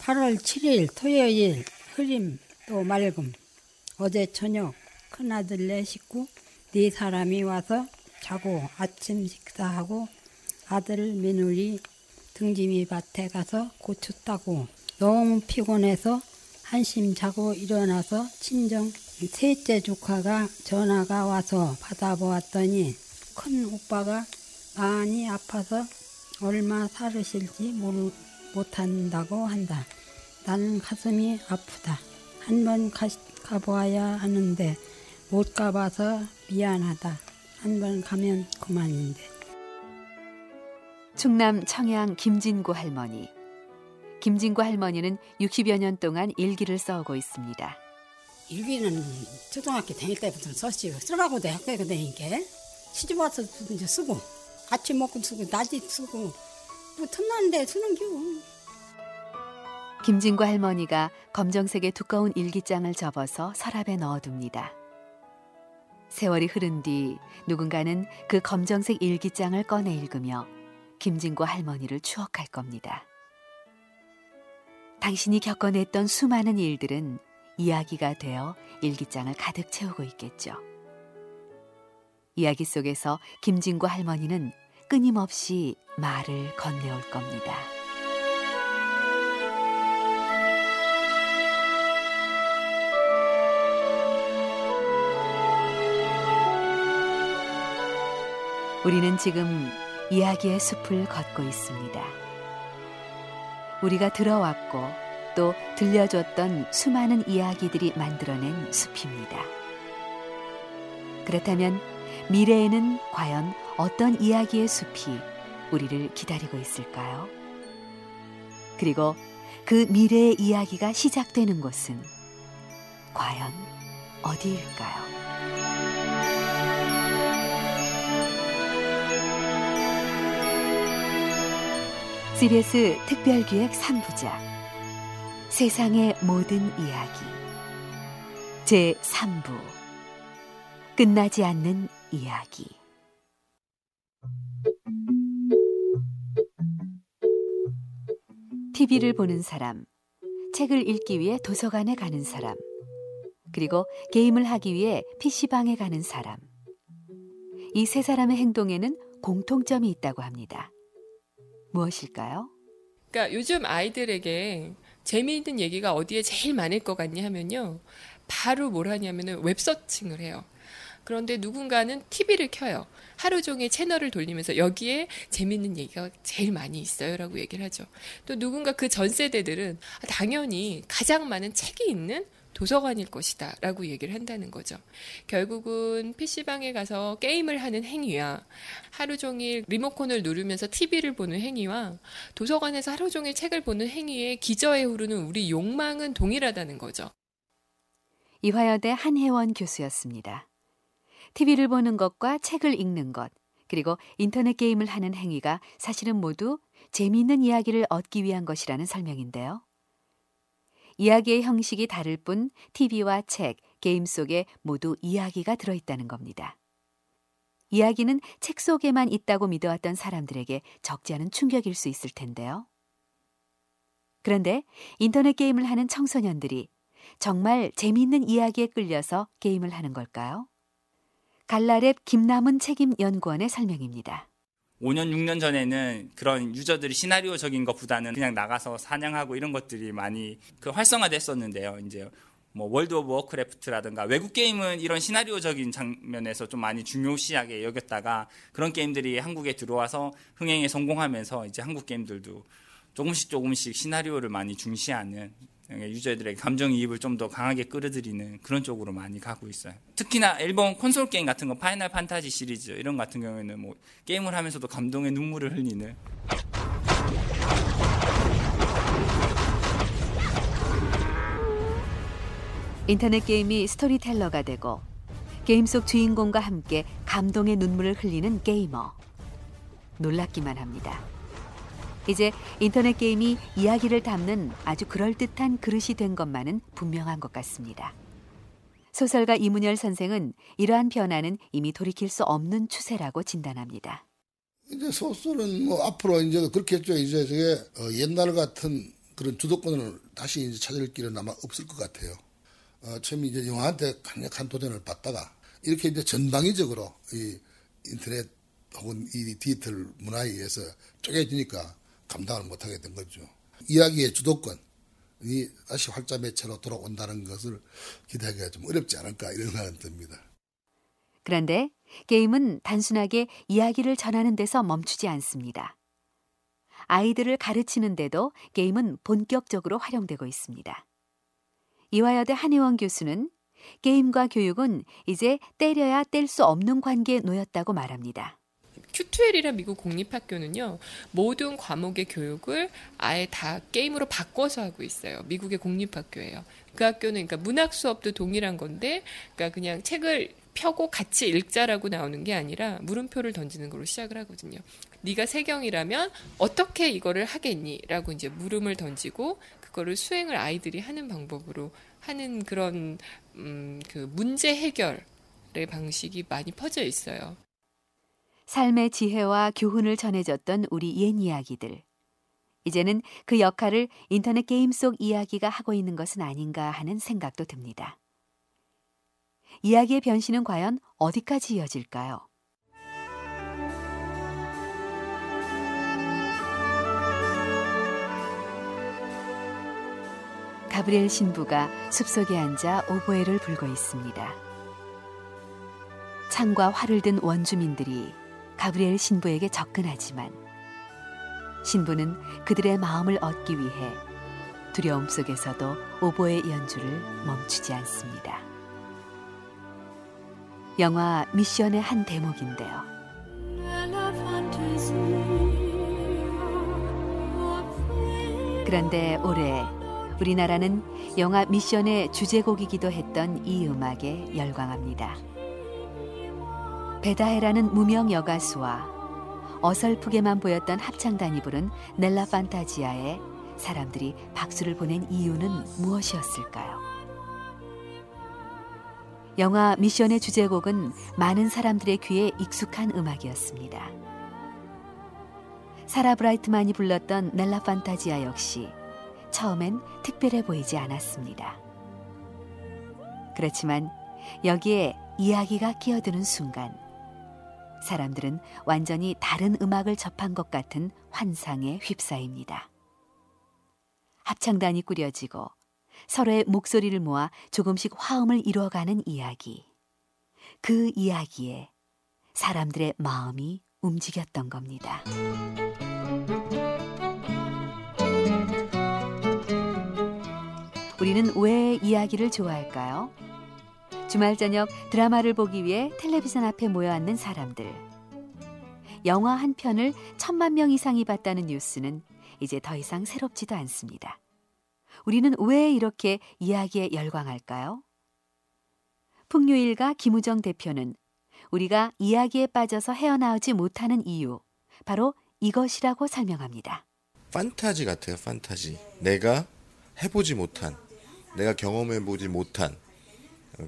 8월 7일 토요일 흐림 또 맑음. 어제 저녁 큰아들 네 식구 네 사람이 와서 자고 아침 식사하고 아들 며느리 등짐이 밭에 가서 고추 따고 너무 피곤해서 한심 자고 일어나서 친정 셋째 조카가 전화가 와서 받아보았더니 큰 오빠가 많이 아파서 얼마 살으실지 모르, 못한다고 한다. 나는 가슴이 아프다. 한번 가보아야 하는데 못 가봐서 미안하다. 한번 가면 그만인데. 충남 청양 김진구 할머니. 김진구 할머니는 60여 년 동안 일기를 써오고 있습니다. 일기는 초등학교 다닐 때부터 썼지요. 쓰라고 대학교에 다니니까 시집 와서 이제 쓰고 아침 먹고 쓰고 낮에 쓰고 뭐 틈나는데 쓰는 겨. 김진구 할머니가 검정색의 두꺼운 일기장을 접어서 서랍에 넣어둡니다. 세월이 흐른 뒤 누군가는 그 검정색 일기장을 꺼내 읽으며 김진구 할머니를 추억할 겁니다. 당신이 겪어냈던 수많은 일들은 이야기가 되어 일기장을 가득 채우고 있겠죠. 이야기 속에서 김진구 할머니는 끊임없이 말을 건네올 겁니다. 우리는 지금 이야기의 숲을 걷고 있습니다. 우리가 들어왔고 또 들려줬던 수많은 이야기들이 만들어낸 숲입니다. 그렇다면 미래에는 과연 어떤 이야기의 숲이 우리를 기다리고 있을까요? 그리고 그 미래의 이야기가 시작되는 곳은 과연 어디일까요? CBS 특별기획 3부작 세상의 모든 이야기 제 3부 끝나지 않는 이야기 TV를 보는 사람, 책을 읽기 위해 도서관에 가는 사람, 그리고 게임을 하기 위해 PC방에 가는 사람. 이 세 사람의 행동에는 공통점이 있다고 합니다. 무엇일까요? 그러니까 요즘 아이들에게 재미있는 얘기가 어디에 제일 많을 것 같냐 하면요. 바로 뭘 하냐면은 웹서칭을 해요. 그런데 누군가는 TV를 켜요. 하루 종일 채널을 돌리면서 여기에 재밌는 얘기가 제일 많이 있어요 라고 얘기를 하죠. 또 누군가 그 전 세대들은 당연히 가장 많은 책이 있는 도서관일 것이다 라고 얘기를 한다는 거죠. 결국은 PC방에 가서 게임을 하는 행위와 하루 종일 리모컨을 누르면서 TV를 보는 행위와 도서관에서 하루 종일 책을 보는 행위에 기저에 흐르는 우리 욕망은 동일하다는 거죠. 이화여대 한혜원 교수였습니다. TV를 보는 것과 책을 읽는 것, 그리고 인터넷 게임을 하는 행위가 사실은 모두 재미있는 이야기를 얻기 위한 것이라는 설명인데요. 이야기의 형식이 다를 뿐 TV와 책, 게임 속에 모두 이야기가 들어있다는 겁니다. 이야기는 책 속에만 있다고 믿어왔던 사람들에게 적지 않은 충격일 수 있을 텐데요. 그런데 인터넷 게임을 하는 청소년들이 정말 재미있는 이야기에 끌려서 게임을 하는 걸까요? 갈라랩 김남은 책임 연구원의 설명입니다. 5년, 6년 전에는 그런 유저들이 시나리오적인 것보다는 그냥 나가서 사냥하고 이런 것들이 많이 그 활성화됐었는데요. 이제 뭐 월드 오브 워크래프트라든가 외국 게임은 이런 시나리오적인 장면에서 좀 많이 중요시하게 여겼다가 그런 게임들이 한국에 들어와서 흥행에 성공하면서 이제 한국 게임들도 조금씩 조금씩 시나리오를 많이 중시하는 유저들의 감정이입을 좀 더 강하게 끌어들이는 그런 쪽으로 많이 가고 있어요. 특히나 일본 콘솔 게임 같은 거 파이널 판타지 시리즈 이런 같은 경우에는 뭐 게임을 하면서도 감동의 눈물을 흘리는 인터넷 게임이 스토리텔러가 되고 게임 속 주인공과 함께 감동의 눈물을 흘리는 게이머. 놀랍기만 합니다. 이제 인터넷 게임이 이야기를 담는 아주 그럴듯한 그릇이 된 것만은 분명한 것 같습니다. 소설가 이문열 선생은 이러한 변화는 이미 돌이킬 수 없는 추세라고 진단합니다. 이제 소설은 뭐 앞으로 이제 그렇겠죠. 이제 저게 어, 옛날 같은 그런 주도권을 다시 이제 찾을 길은 아마 없을 것 같아요. 어, 처음 이제 영화한테 강력한 도전을 받다가 이렇게 이제 전방위적으로 이 인터넷 혹은 이 디지털 문화에 의해서 쪼개지니까 감당을 못하게 된 거죠. 이야기의 주도권이 다시 활자 매체로 돌아온다는 것을 기대하기가 좀 어렵지 않을까 이런 생각이 듭니다. 그런데 게임은 단순하게 이야기를 전하는 데서 멈추지 않습니다. 아이들을 가르치는데도 게임은 본격적으로 활용되고 있습니다. 이화여대 한혜원 교수는 게임과 교육은 이제 때려야 뗄 수 없는 관계에 놓였다고 말합니다. q2L이란 미국 공립학교는요, 모든 과목의 교육을 아예 다 게임으로 바꿔서 하고 있어요. 미국의 공립학교예요. 그 학교는 그러니까 문학 수업도 동일한 건데, 그러니까 그냥 책을 펴고 같이 읽자라고 나오는 게 아니라 물음표를 던지는 걸로 시작을 하거든요. 네가 세경이라면 어떻게 이거를 하겠니?라고 이제 물음을 던지고 그거를 수행을 아이들이 하는 방법으로 하는 그런 음, 그 문제 해결의 방식이 많이 퍼져 있어요. 삶의 지혜와 교훈을 전해줬던 우리 옛 이야기들. 이제는 그 역할을 인터넷 게임 속 이야기가 하고 있는 것은 아닌가 하는 생각도 듭니다. 이야기의 변신은 과연 어디까지 이어질까요? 가브리엘 신부가 숲속에 앉아 오보에를 불고 있습니다. 창과 활을 든 원주민들이 가브리엘 신부에게 접근하지만 신부는 그들의 마음을 얻기 위해 두려움 속에서도 오보의 연주를 멈추지 않습니다. 영화 미션의 한 대목인데요. 그런데 올해 우리나라는 영화 미션의 주제곡이기도 했던 이 음악에 열광합니다. 베다헤라는 무명 여가수와 어설프게만 보였던 합창단이 부른 넬라 판타지아에 사람들이 박수를 보낸 이유는 무엇이었을까요? 영화 미션의 주제곡은 많은 사람들의 귀에 익숙한 음악이었습니다. 사라 브라이트만이 불렀던 넬라 판타지아 역시 처음엔 특별해 보이지 않았습니다. 그렇지만 여기에 이야기가 끼어드는 순간 사람들은 완전히 다른 음악을 접한 것 같은 환상에 휩싸입니다. 합창단이 꾸려지고 서로의 목소리를 모아 조금씩 화음을 이루어가는 이야기. 그 이야기에 사람들의 마음이 움직였던 겁니다. 우리는 왜 이야기를 좋아할까요? 주말 저녁 드라마를 보기 위해 텔레비전 앞에 모여 앉는 사람들. 영화 한 편을 천만 명 이상이 봤다는 뉴스는 이제 더 이상 새롭지도 않습니다. 우리는 왜 이렇게 이야기에 열광할까요? 풍류일가 김우정 대표는 우리가 이야기에 빠져서 헤어나오지 못하는 이유, 바로 이것이라고 설명합니다. 판타지 같아요, 판타지. 내가 해보지 못한, 내가 경험해보지 못한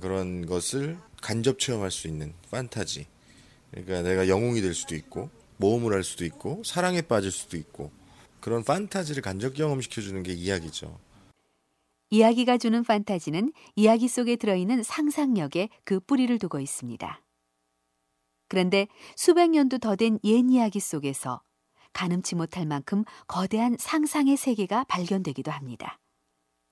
그런 것을 간접 체험할 수 있는 판타지. 그러니까 내가 영웅이 될 수도 있고, 모험을 할 수도 있고, 사랑에 빠질 수도 있고, 그런 판타지를 간접 경험시켜 주는 게 이야기죠. 이야기가 주는 판타지는 이야기 속에 들어있는 상상력에 그 뿌리를 두고 있습니다. 그런데 수백 년도 더 된 옛 이야기 속에서 가늠치 못할 만큼 거대한 상상의 세계가 발견되기도 합니다.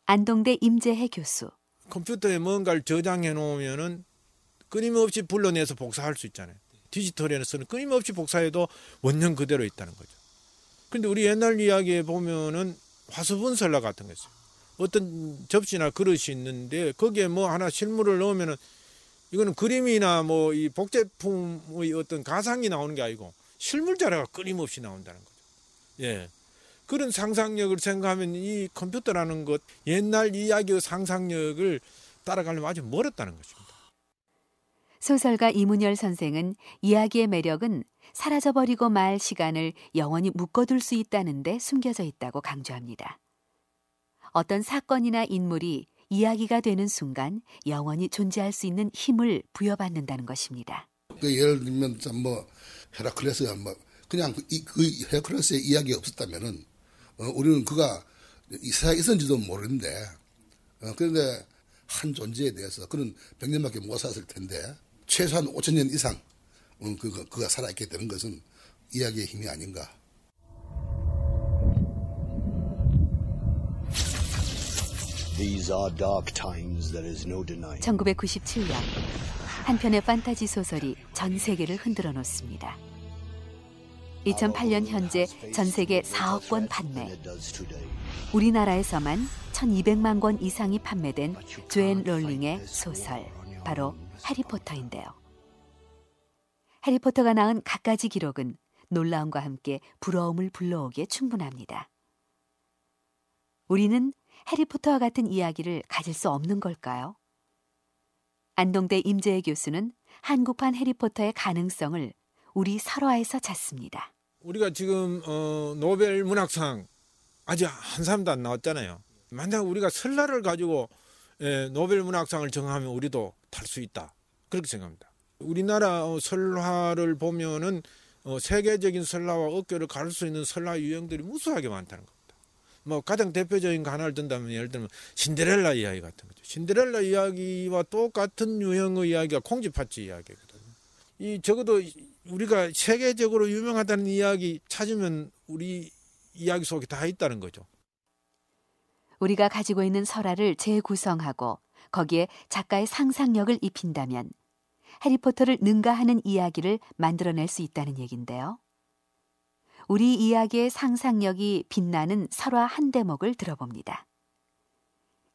안동대 임재해 교수. 컴퓨터에 뭔가를 저장해 놓으면은 끊임없이 불러내서 복사할 수 있잖아요. 디지털에서는 끊임없이 복사해도 원형 그대로 있다는 거죠. 근데 우리 옛날 이야기에 보면은 화수분설라 같은 거 있어요. 어떤 접시나 그릇이 있는데 거기에 뭐 하나 실물을 넣으면은 이거는 그림이나 뭐 이 복제품의 어떤 가상이 나오는 게 아니고 실물 자료가 끊임없이 나온다는 거죠. 예. 그런 상상력을 생각하면 이 컴퓨터라는 것 옛날 이야기의 상상력을 따라가려면 아주 멀었다는 것입니다. 소설가 이문열 선생은 이야기의 매력은 사라져버리고 말 시간을 영원히 묶어둘 수 있다는데 숨겨져 있다고 강조합니다. 어떤 사건이나 인물이 이야기가 되는 순간 영원히 존재할 수 있는 힘을 부여받는다는 것입니다. 그 예를 들면 뭐 헤라클레스가 뭐 그냥 그, 그 헤라클레스의 이야기가 없었다면은 어, 우리는 그가 이 세상에 있었는지도 모르는데 어, 그런데 한 존재에 대해서 그는 100년밖에 못 살았을 텐데 최소한 5천 년 이상 음, 그, 그가 살아있게 되는 것은 이야기의 힘이 아닌가. These are dark times, there is no denying. 1997년 한 편의 판타지 소설이 전 세계를 흔들어 놓습니다. 2008년 현재 전 세계 4억 권 판매, 우리나라에서만 1200만 권 이상이 판매된 조앤 롤링의 소설, 바로 해리포터인데요. 해리포터가 낳은 갖가지 기록은 놀라움과 함께 부러움을 불러오기에 충분합니다. 우리는 해리포터와 같은 이야기를 가질 수 없는 걸까요? 안동대 임재혜 교수는 한국판 해리포터의 가능성을 우리 설화에서 찾습니다. 우리가 지금 어, 노벨 문학상 아직 한 사람도 안 나왔잖아요. 만약 우리가 설날을 가지고 예, 노벨 문학상을 정하면 우리도 탈 수 있다. 그렇게 생각합니다. 우리나라 어, 설화를 보면은 어, 세계적인 설화와 어깨를 가를 수 있는 설화 유형들이 무수하게 많다는 겁니다. 뭐 가장 대표적인 거 하나를 든다면 예를 들면 신데렐라 이야기 같은 거죠. 신데렐라 이야기와 똑같은 유형의 이야기가 콩쥐팥쥐 이야기거든요. 이 적어도 우리가 세계적으로 유명하다는 이야기 찾으면 우리 이야기 속에 다 있다는 거죠. 우리가 가지고 있는 설화를 재구성하고 거기에 작가의 상상력을 입힌다면 해리포터를 능가하는 이야기를 만들어낼 수 있다는 얘긴데요. 우리 이야기의 상상력이 빛나는 설화 한 대목을 들어봅니다.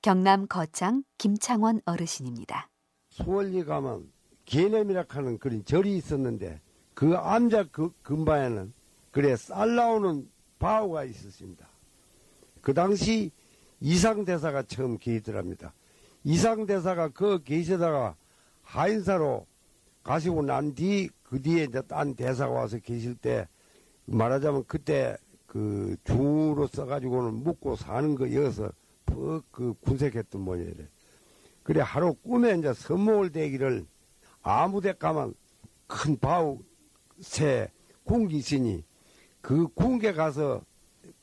경남 거창 김창원 어르신입니다. 수월리 가면 개념이라 하는 그런 절이 있었는데 그 암자 그 근방에는 그래 쌀 나오는 바우가 있었습니다. 그 당시 이상대사가 처음 계시더랍니다. 이상대사가 그 계시다가 하인사로 가시고 난 뒤 그 뒤에 이제 딴 대사가 와서 계실 때 말하자면 그때 그 중으로 써가지고는 묵고 사는 거 여기서 그 군색했던 모양이래. 그래 하루 꿈에 이제 선목을 대기를 아무데 가면 큰 바우 새 궁기 있으니 그 궁계 가서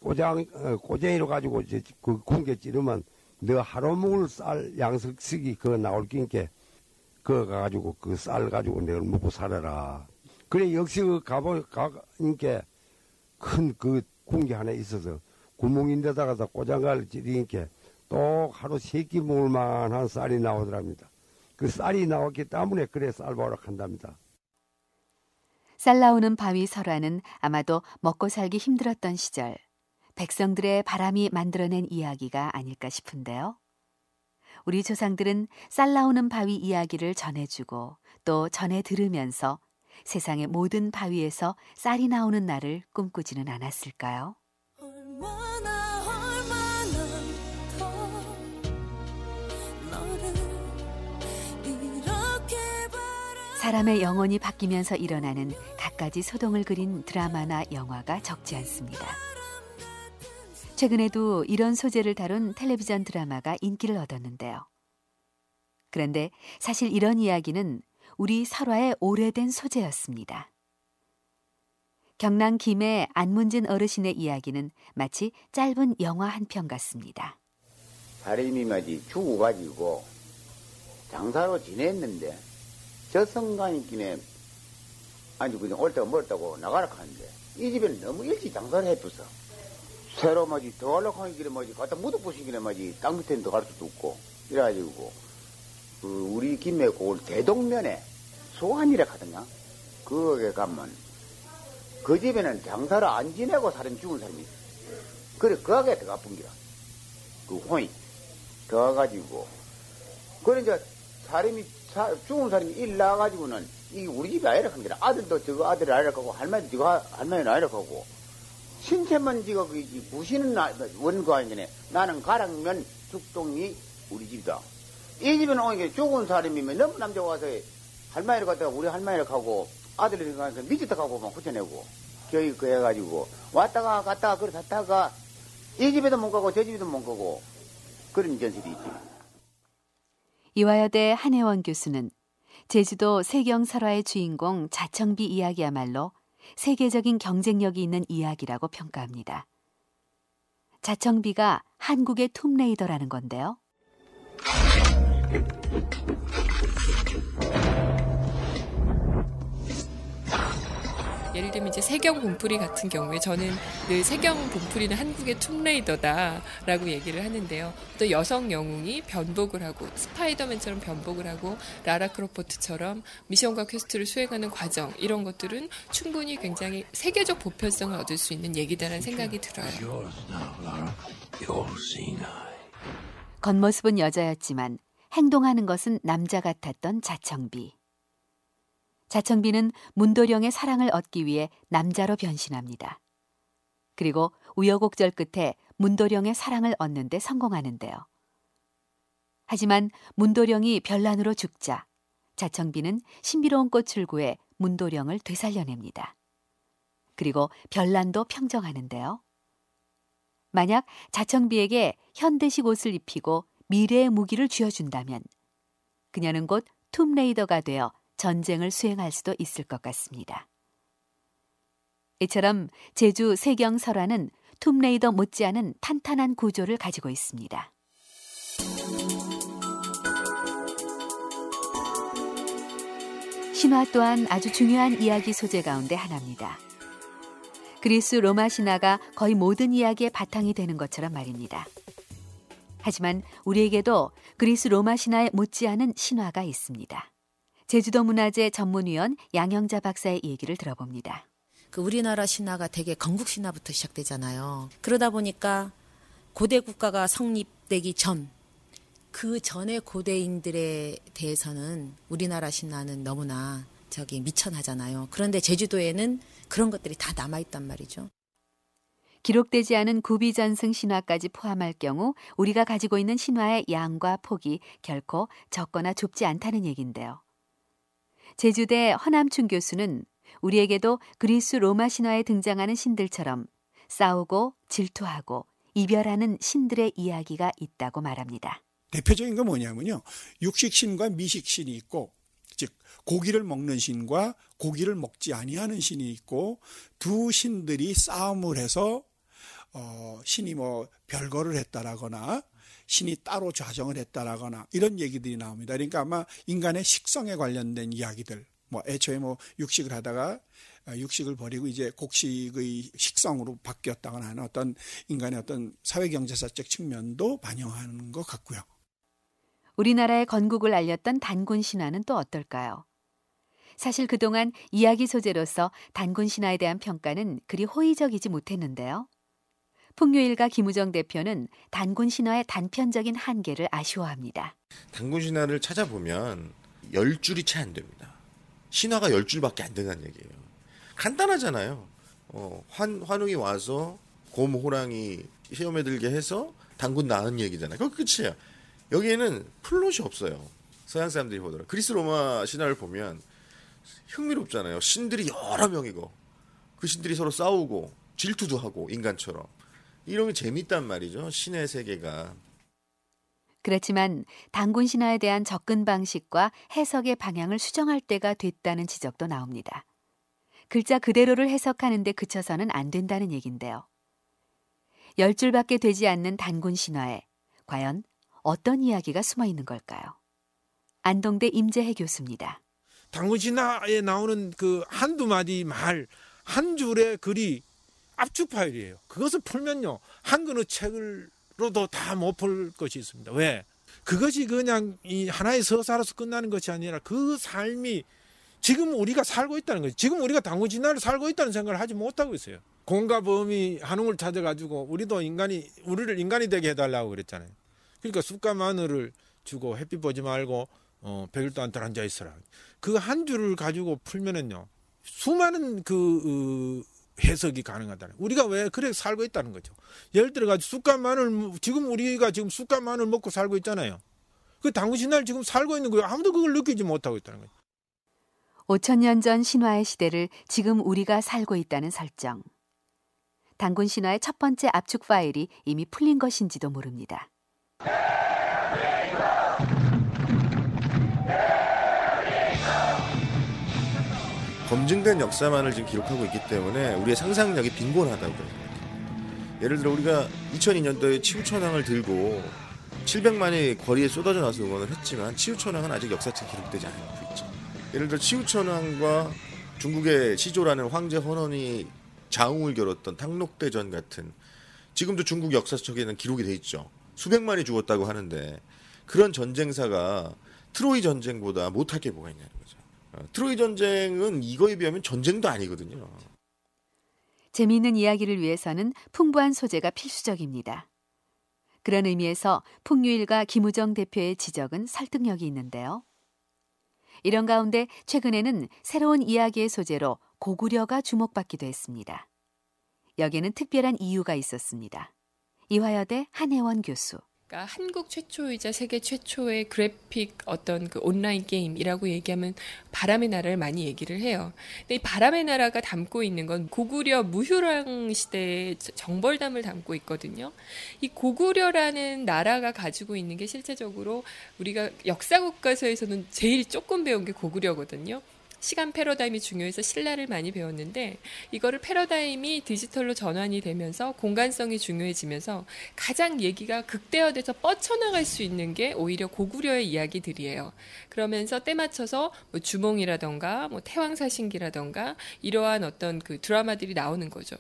꼬장 어, 꼬쟁이로 가지고 이제 그 궁계 찌르면 너 하루 먹을 쌀 양석식이 그거 나올 끼니까 그거 가지고 그 쌀 가지고 내가 먹고 살아라. 그래 역시 그 가보 가니까 큰 그 궁계 하나 있어서 구멍인데다가 꼬장가를 찌르니까 또 하루 세 끼 먹을 만한 쌀이 나오더랍니다. 그 쌀이 나왔기 때문에 그래 쌀바로 한답니다. 쌀 나오는 바위 설화는 아마도 먹고 살기 힘들었던 시절 백성들의 바람이 만들어낸 이야기가 아닐까 싶은데요. 우리 조상들은 쌀 나오는 바위 이야기를 전해주고 또 전해 들으면서 세상의 모든 바위에서 쌀이 나오는 날을 꿈꾸지는 않았을까요? 사람의 영혼이 바뀌면서 일어나는 갖가지 소동을 그린 드라마나 영화가 적지 않습니다. 최근에도 이런 소재를 다룬 텔레비전 드라마가 인기를 얻었는데요. 그런데 사실 이런 이야기는 우리 설화의 오래된 소재였습니다. 경남 김해 안문진 어르신의 이야기는 마치 짧은 영화 한 편 같습니다. 사람이 말이 죽어가지고 장사로 지냈는데 저 순간이기에 아니 그냥 올 때가 멀다고 나가라 하는데. 이 집에는 너무 일찍 장사를 해부서 새로 뭐지 더 하려고 하는 길에 뭐지 갖다 묻어부신 길에 뭐지 땅 밑에는 더갈 수도 없고 이래가지고. 그 우리 김해 고을 대동면에 소환이라 하더냐? 거기에 가면 그 집에는 장사를 안 지내고 사람 죽은 사람이 있어. 그래 그 하게 더 아픈 기라 그 혼이 더 와가지고. 그래 이제 사람이 사, 죽은 사람이 일 나가지고는 이게 우리 집이 아니라 합니다 아들도 저거 아들 아니라 하고 할머니도 저거 할머니 아니라 하고 신체만 지가 그 부시는 원거 아니네. 나는 가랑면 죽동이 우리 집이다. 이 집에 오니까 죽은 사람이면 너무 남자 와서 할머니를 갖다가 우리 할머니를 가고 아들을 가서 미치다 가고 막 붙여내고 교육 그 해가지고 왔다가 갔다가 그래 갔다가 이 집에도 못 가고 저 집에도 못 가고 그런 전설이 있지. 이화여대 한혜원 교수는 제주도 세경설화의 주인공 자청비 이야기야말로 세계적인 경쟁력이 있는 이야기라고 평가합니다. 자청비가 한국의 툼레이더라는 건데요. 예를 들면 이제 세경 본풀이 같은 경우에 저는 늘 세경 본풀이는 한국의 툼레이더다라고 얘기를 하는데요. 또 여성 영웅이 변복을 하고 스파이더맨처럼 변복을 하고 라라 크로프트처럼 미션과 퀘스트를 수행하는 과정 이런 것들은 충분히 굉장히 세계적 보편성을 얻을 수 있는 얘기다라는 생각이 들어요. 겉모습은 여자였지만 행동하는 것은 남자 같았던 자청비. 자청비는 문도령의 사랑을 얻기 위해 남자로 변신합니다. 그리고 우여곡절 끝에 문도령의 사랑을 얻는데 성공하는데요. 하지만 문도령이 별난으로 죽자 자청비는 신비로운 꽃을 구해 문도령을 되살려냅니다. 그리고 별난도 평정하는데요. 만약 자청비에게 현대식 옷을 입히고 미래의 무기를 쥐어준다면 그녀는 곧 툼레이더가 되어 전쟁을 수행할 수도 있을 것 같습니다. 이처럼 제주 세경 설화는 툼레이더 못지않은 탄탄한 구조를 가지고 있습니다. 신화 또한 아주 중요한 이야기 소재 가운데 하나입니다. 그리스 로마 신화가 거의 모든 이야기의 바탕이 되는 것처럼 말입니다. 하지만 우리에게도 그리스 로마 신화에 못지않은 신화가 있습니다. 제주도 문화재 전문위원 양영자 박사의 얘기를 들어봅니다. 그 우리나라 신화가 되게 건국 신화부터 시작되잖아요. 그러다 보니까 고대 국가가 성립되기 전, 그 전의 고대인들에 대해서는 우리나라 신화는 너무나 저기 미천하잖아요. 그런데 제주도에는 그런 것들이 다 남아있단 말이죠. 기록되지 않은 구비전승 신화까지 포함할 경우 우리가 가지고 있는 신화의 양과 폭이 결코 적거나 좁지 않다는 얘긴데요. 제주대 허남춘 교수는 우리에게도 그리스 로마 신화에 등장하는 신들처럼 싸우고 질투하고 이별하는 신들의 이야기가 있다고 말합니다. 대표적인 건 뭐냐면요. 육식신과 미식신이 있고 즉 고기를 먹는 신과 고기를 먹지 아니하는 신이 있고 두 신들이 싸움을 해서 어, 신이 뭐 별거를 했다라거나 신이 따로 좌정을 했다라거나 이런 얘기들이 나옵니다. 그러니까 아마 인간의 식성에 관련된 이야기들 뭐 애초에 뭐 육식을 하다가 육식을 버리고 이제 곡식의 식성으로 바뀌었다거나 하는 어떤 인간의 어떤 사회경제사적 측면도 반영하는 것 같고요. 우리나라의 건국을 알렸던 단군 신화는 또 어떨까요? 사실 그동안 이야기 소재로서 단군 신화에 대한 평가는 그리 호의적이지 못했는데요. 풍류일가 김우정 대표는 단군 신화의 단편적인 한계를 아쉬워합니다. 단군 신화를 찾아보면 열 줄이 채 안 됩니다. 신화가 열 줄밖에 안 된다는 얘기예요. 간단하잖아요. 어, 환, 환웅이 와서 곰, 호랑이 시험에 들게 해서 단군 낳은 얘기잖아요. 그거 끝이에요. 여기에는 플롯이 없어요. 서양 사람들이 보더라. 그리스 로마 신화를 보면 흥미롭잖아요. 신들이 여러 명이고 그 신들이 서로 싸우고 질투도 하고 인간처럼 이런 게 재밌단 말이죠. 신의 세계가. 그렇지만 단군 신화에 대한 접근 방식과 해석의 방향을 수정할 때가 됐다는 지적도 나옵니다. 글자 그대로를 해석하는데 그쳐서는 안 된다는 얘긴데요. 열 줄밖에 되지 않는 단군 신화에 과연 어떤 이야기가 숨어 있는 걸까요? 안동대 임재해 교수입니다. 단군 신화에 나오는 그 한두 마디 말, 한 줄의 글이 압축 파일이에요. 그것을 풀면요. 한글의 책으로도 다 못 풀 것이 있습니다. 왜? 그것이 그냥 이 하나의 서사로서 끝나는 것이 아니라 그 삶이 지금 우리가 살고 있다는 거죠. 지금 우리가 당군 진화를 살고 있다는 생각을 하지 못하고 있어요. 공과 범이 한웅을 찾아가지고 우리도 인간이 우리를 인간이 되게 해달라고 그랬잖아요. 그러니까 쑥과 마늘을 주고 햇빛 보지 말고 어, 백일 동안 들 앉아 있어라. 그 한 줄을 가지고 풀면은요 수많은 그 어, 해석이 가능하다는. 우리가 왜 그래 살고 있다는 거죠. 예를 들어 가지고 마늘 지금 우리가 지금 마늘 먹고 살고 있잖아요. 그 당신 날 지금 살고 있는 거예요. 아무도 그걸 느끼지 못하고 있다는 거죠. 5천년 전 신화의 시대를 지금 우리가 살고 있다는 설정. 단군 신화의 첫 번째 압축 파일이 이미 풀린 것인지도 모릅니다. 검증된 역사만을 지금 기록하고 있기 때문에 우리의 상상력이 빈곤하다고 해요. 예를 들어 우리가 2002년도에 치우천왕을 들고 700만이 거리에 쏟아져 나서 응원을 했지만 치우천왕은 아직 역사책에 기록되지 않고 있죠. 예를 들어 치우천왕과 중국의 시조라는 황제 헌원이 자웅을 겨뤘던 탕록대전 같은 지금도 중국 역사책에는 기록이 돼 있죠. 수백만이 죽었다고 하는데 그런 전쟁사가 트로이 전쟁보다 못할 게 뭐가 있냐는 거죠. 어, 트로이 전쟁은 이거에 비하면 전쟁도 아니거든요. 재미있는 이야기를 위해서는 풍부한 소재가 필수적입니다. 그런 의미에서 풍류일과 김우정 대표의 지적은 설득력이 있는데요. 이런 가운데 최근에는 새로운 이야기의 소재로 고구려가 주목받기도 했습니다. 여기에는 특별한 이유가 있었습니다. 이화여대 한혜원 교수. 그러니까 한국 최초이자 세계 최초의 그래픽 어떤 그 온라인 게임이라고 얘기하면 바람의 나라를 많이 얘기를 해요. 근데 이 바람의 나라가 담고 있는 건 고구려 무휴랑 시대의 정벌담을 담고 있거든요. 이 고구려라는 나라가 가지고 있는 게 실제적으로 우리가 역사 교과서에서는 제일 조금 배운 게 고구려거든요. 시간 패러다임이 중요해서 신라를 많이 배웠는데 이거를 패러다임이 디지털로 전환이 되면서 공간성이 중요해지면서 가장 얘기가 극대화돼서 뻗쳐나갈 수 있는 게 오히려 고구려의 이야기들이에요. 그러면서 때 맞춰서 뭐 주몽이라던가 뭐 태왕사신기라던가 이러한 어떤 그 드라마들이 나오는 거죠.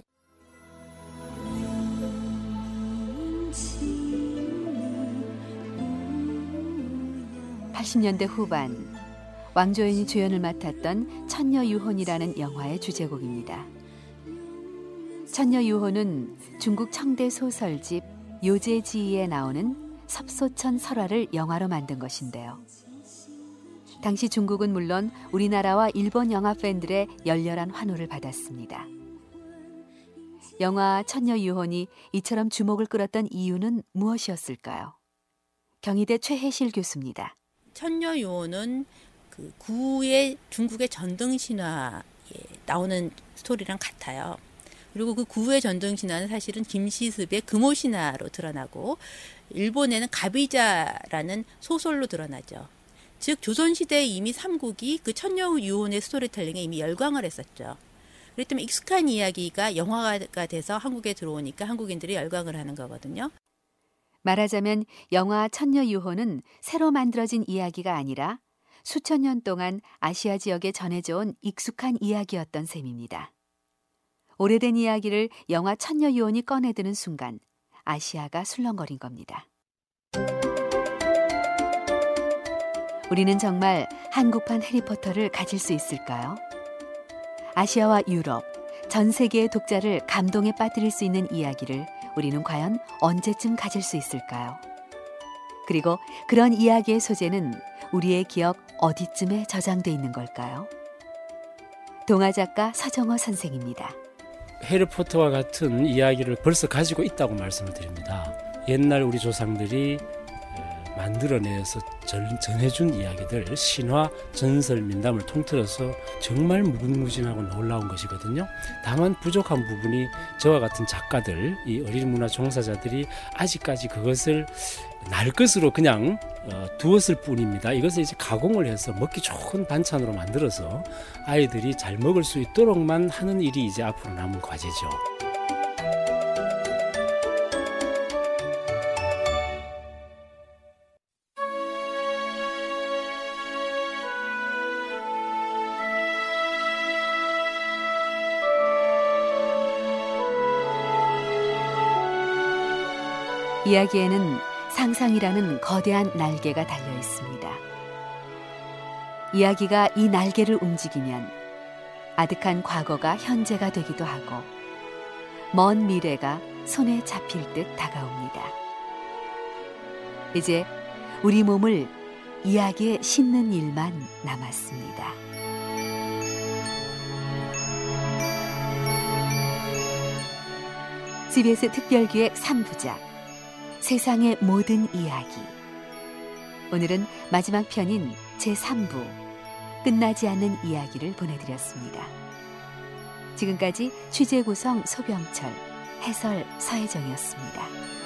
80년대 후반 왕조연이 주연을 맡았던 천녀유혼이라는 영화의 주제곡입니다. 천녀유혼은 중국 청대 소설집 요제지에 나오는 섭소천 설화를 영화로 만든 것인데요. 당시 중국은 물론 우리나라와 일본 영화 팬들의 열렬한 환호를 받았습니다. 영화 천녀유혼이 이처럼 주목을 끌었던 이유는 무엇이었을까요? 경희대 최혜실 교수입니다. 천녀유혼은 그 구의 중국의 전등 신화에 나오는 스토리랑 같아요. 그리고 그 구의 전등 신화는 사실은 김시습의 금오 신화로 드러나고 일본에는 가비자라는 소설로 드러나죠. 즉 조선 시대에 이미 삼국이 그 천녀 유혼의 스토리텔링에 이미 열광을 했었죠. 그렇기 때문에 익숙한 이야기가 영화가 돼서 한국에 들어오니까 한국인들이 열광을 하는 거거든요. 말하자면 영화 천녀 유호는 새로 만들어진 이야기가 아니라 수천 년 동안 아시아 지역에 전해져 온 익숙한 이야기였던 셈입니다. 오래된 이야기를 영화 천녀 유혼이 꺼내드는 순간 아시아가 술렁거린 겁니다. 우리는 정말 한국판 해리포터를 가질 수 있을까요? 아시아와 유럽, 전 세계의 독자를 감동에 빠뜨릴 수 있는 이야기를 우리는 과연 언제쯤 가질 수 있을까요? 그리고 그런 이야기의 소재는 우리의 기억 어디쯤에 저장돼 있는 걸까요? 동화 작가 서정호 선생입니다. 해리포터와 같은 이야기를 벌써 가지고 있다고 말씀을 드립니다. 옛날 우리 조상들이 만들어내서 전해준 이야기들 신화 전설 민담을 통틀어서 정말 무궁무진하고 놀라운 것이거든요. 다만 부족한 부분이 저와 같은 작가들 이 어린 문화 종사자들이 아직까지 그것을 날 것으로 그냥 어, 두었을 뿐입니다. 이것을 이제 가공을 해서 먹기 좋은 반찬으로 만들어서 아이들이 잘 먹을 수 있도록만 하는 일이 이제 앞으로 남은 과제죠. 이야기에는 상상이라는 거대한 날개가 달려 있습니다. 이야기가 이 날개를 움직이면 아득한 과거가 현재가 되기도 하고 먼 미래가 손에 잡힐 듯 다가옵니다. 이제 우리 몸을 이야기에 싣는 일만 남았습니다. CBS 특별기획 3부작 세상의 모든 이야기. 오늘은 마지막 편인 제3부 끝나지 않는 이야기를 보내드렸습니다. 지금까지 취재 구성 소병철, 해설 서혜정이었습니다.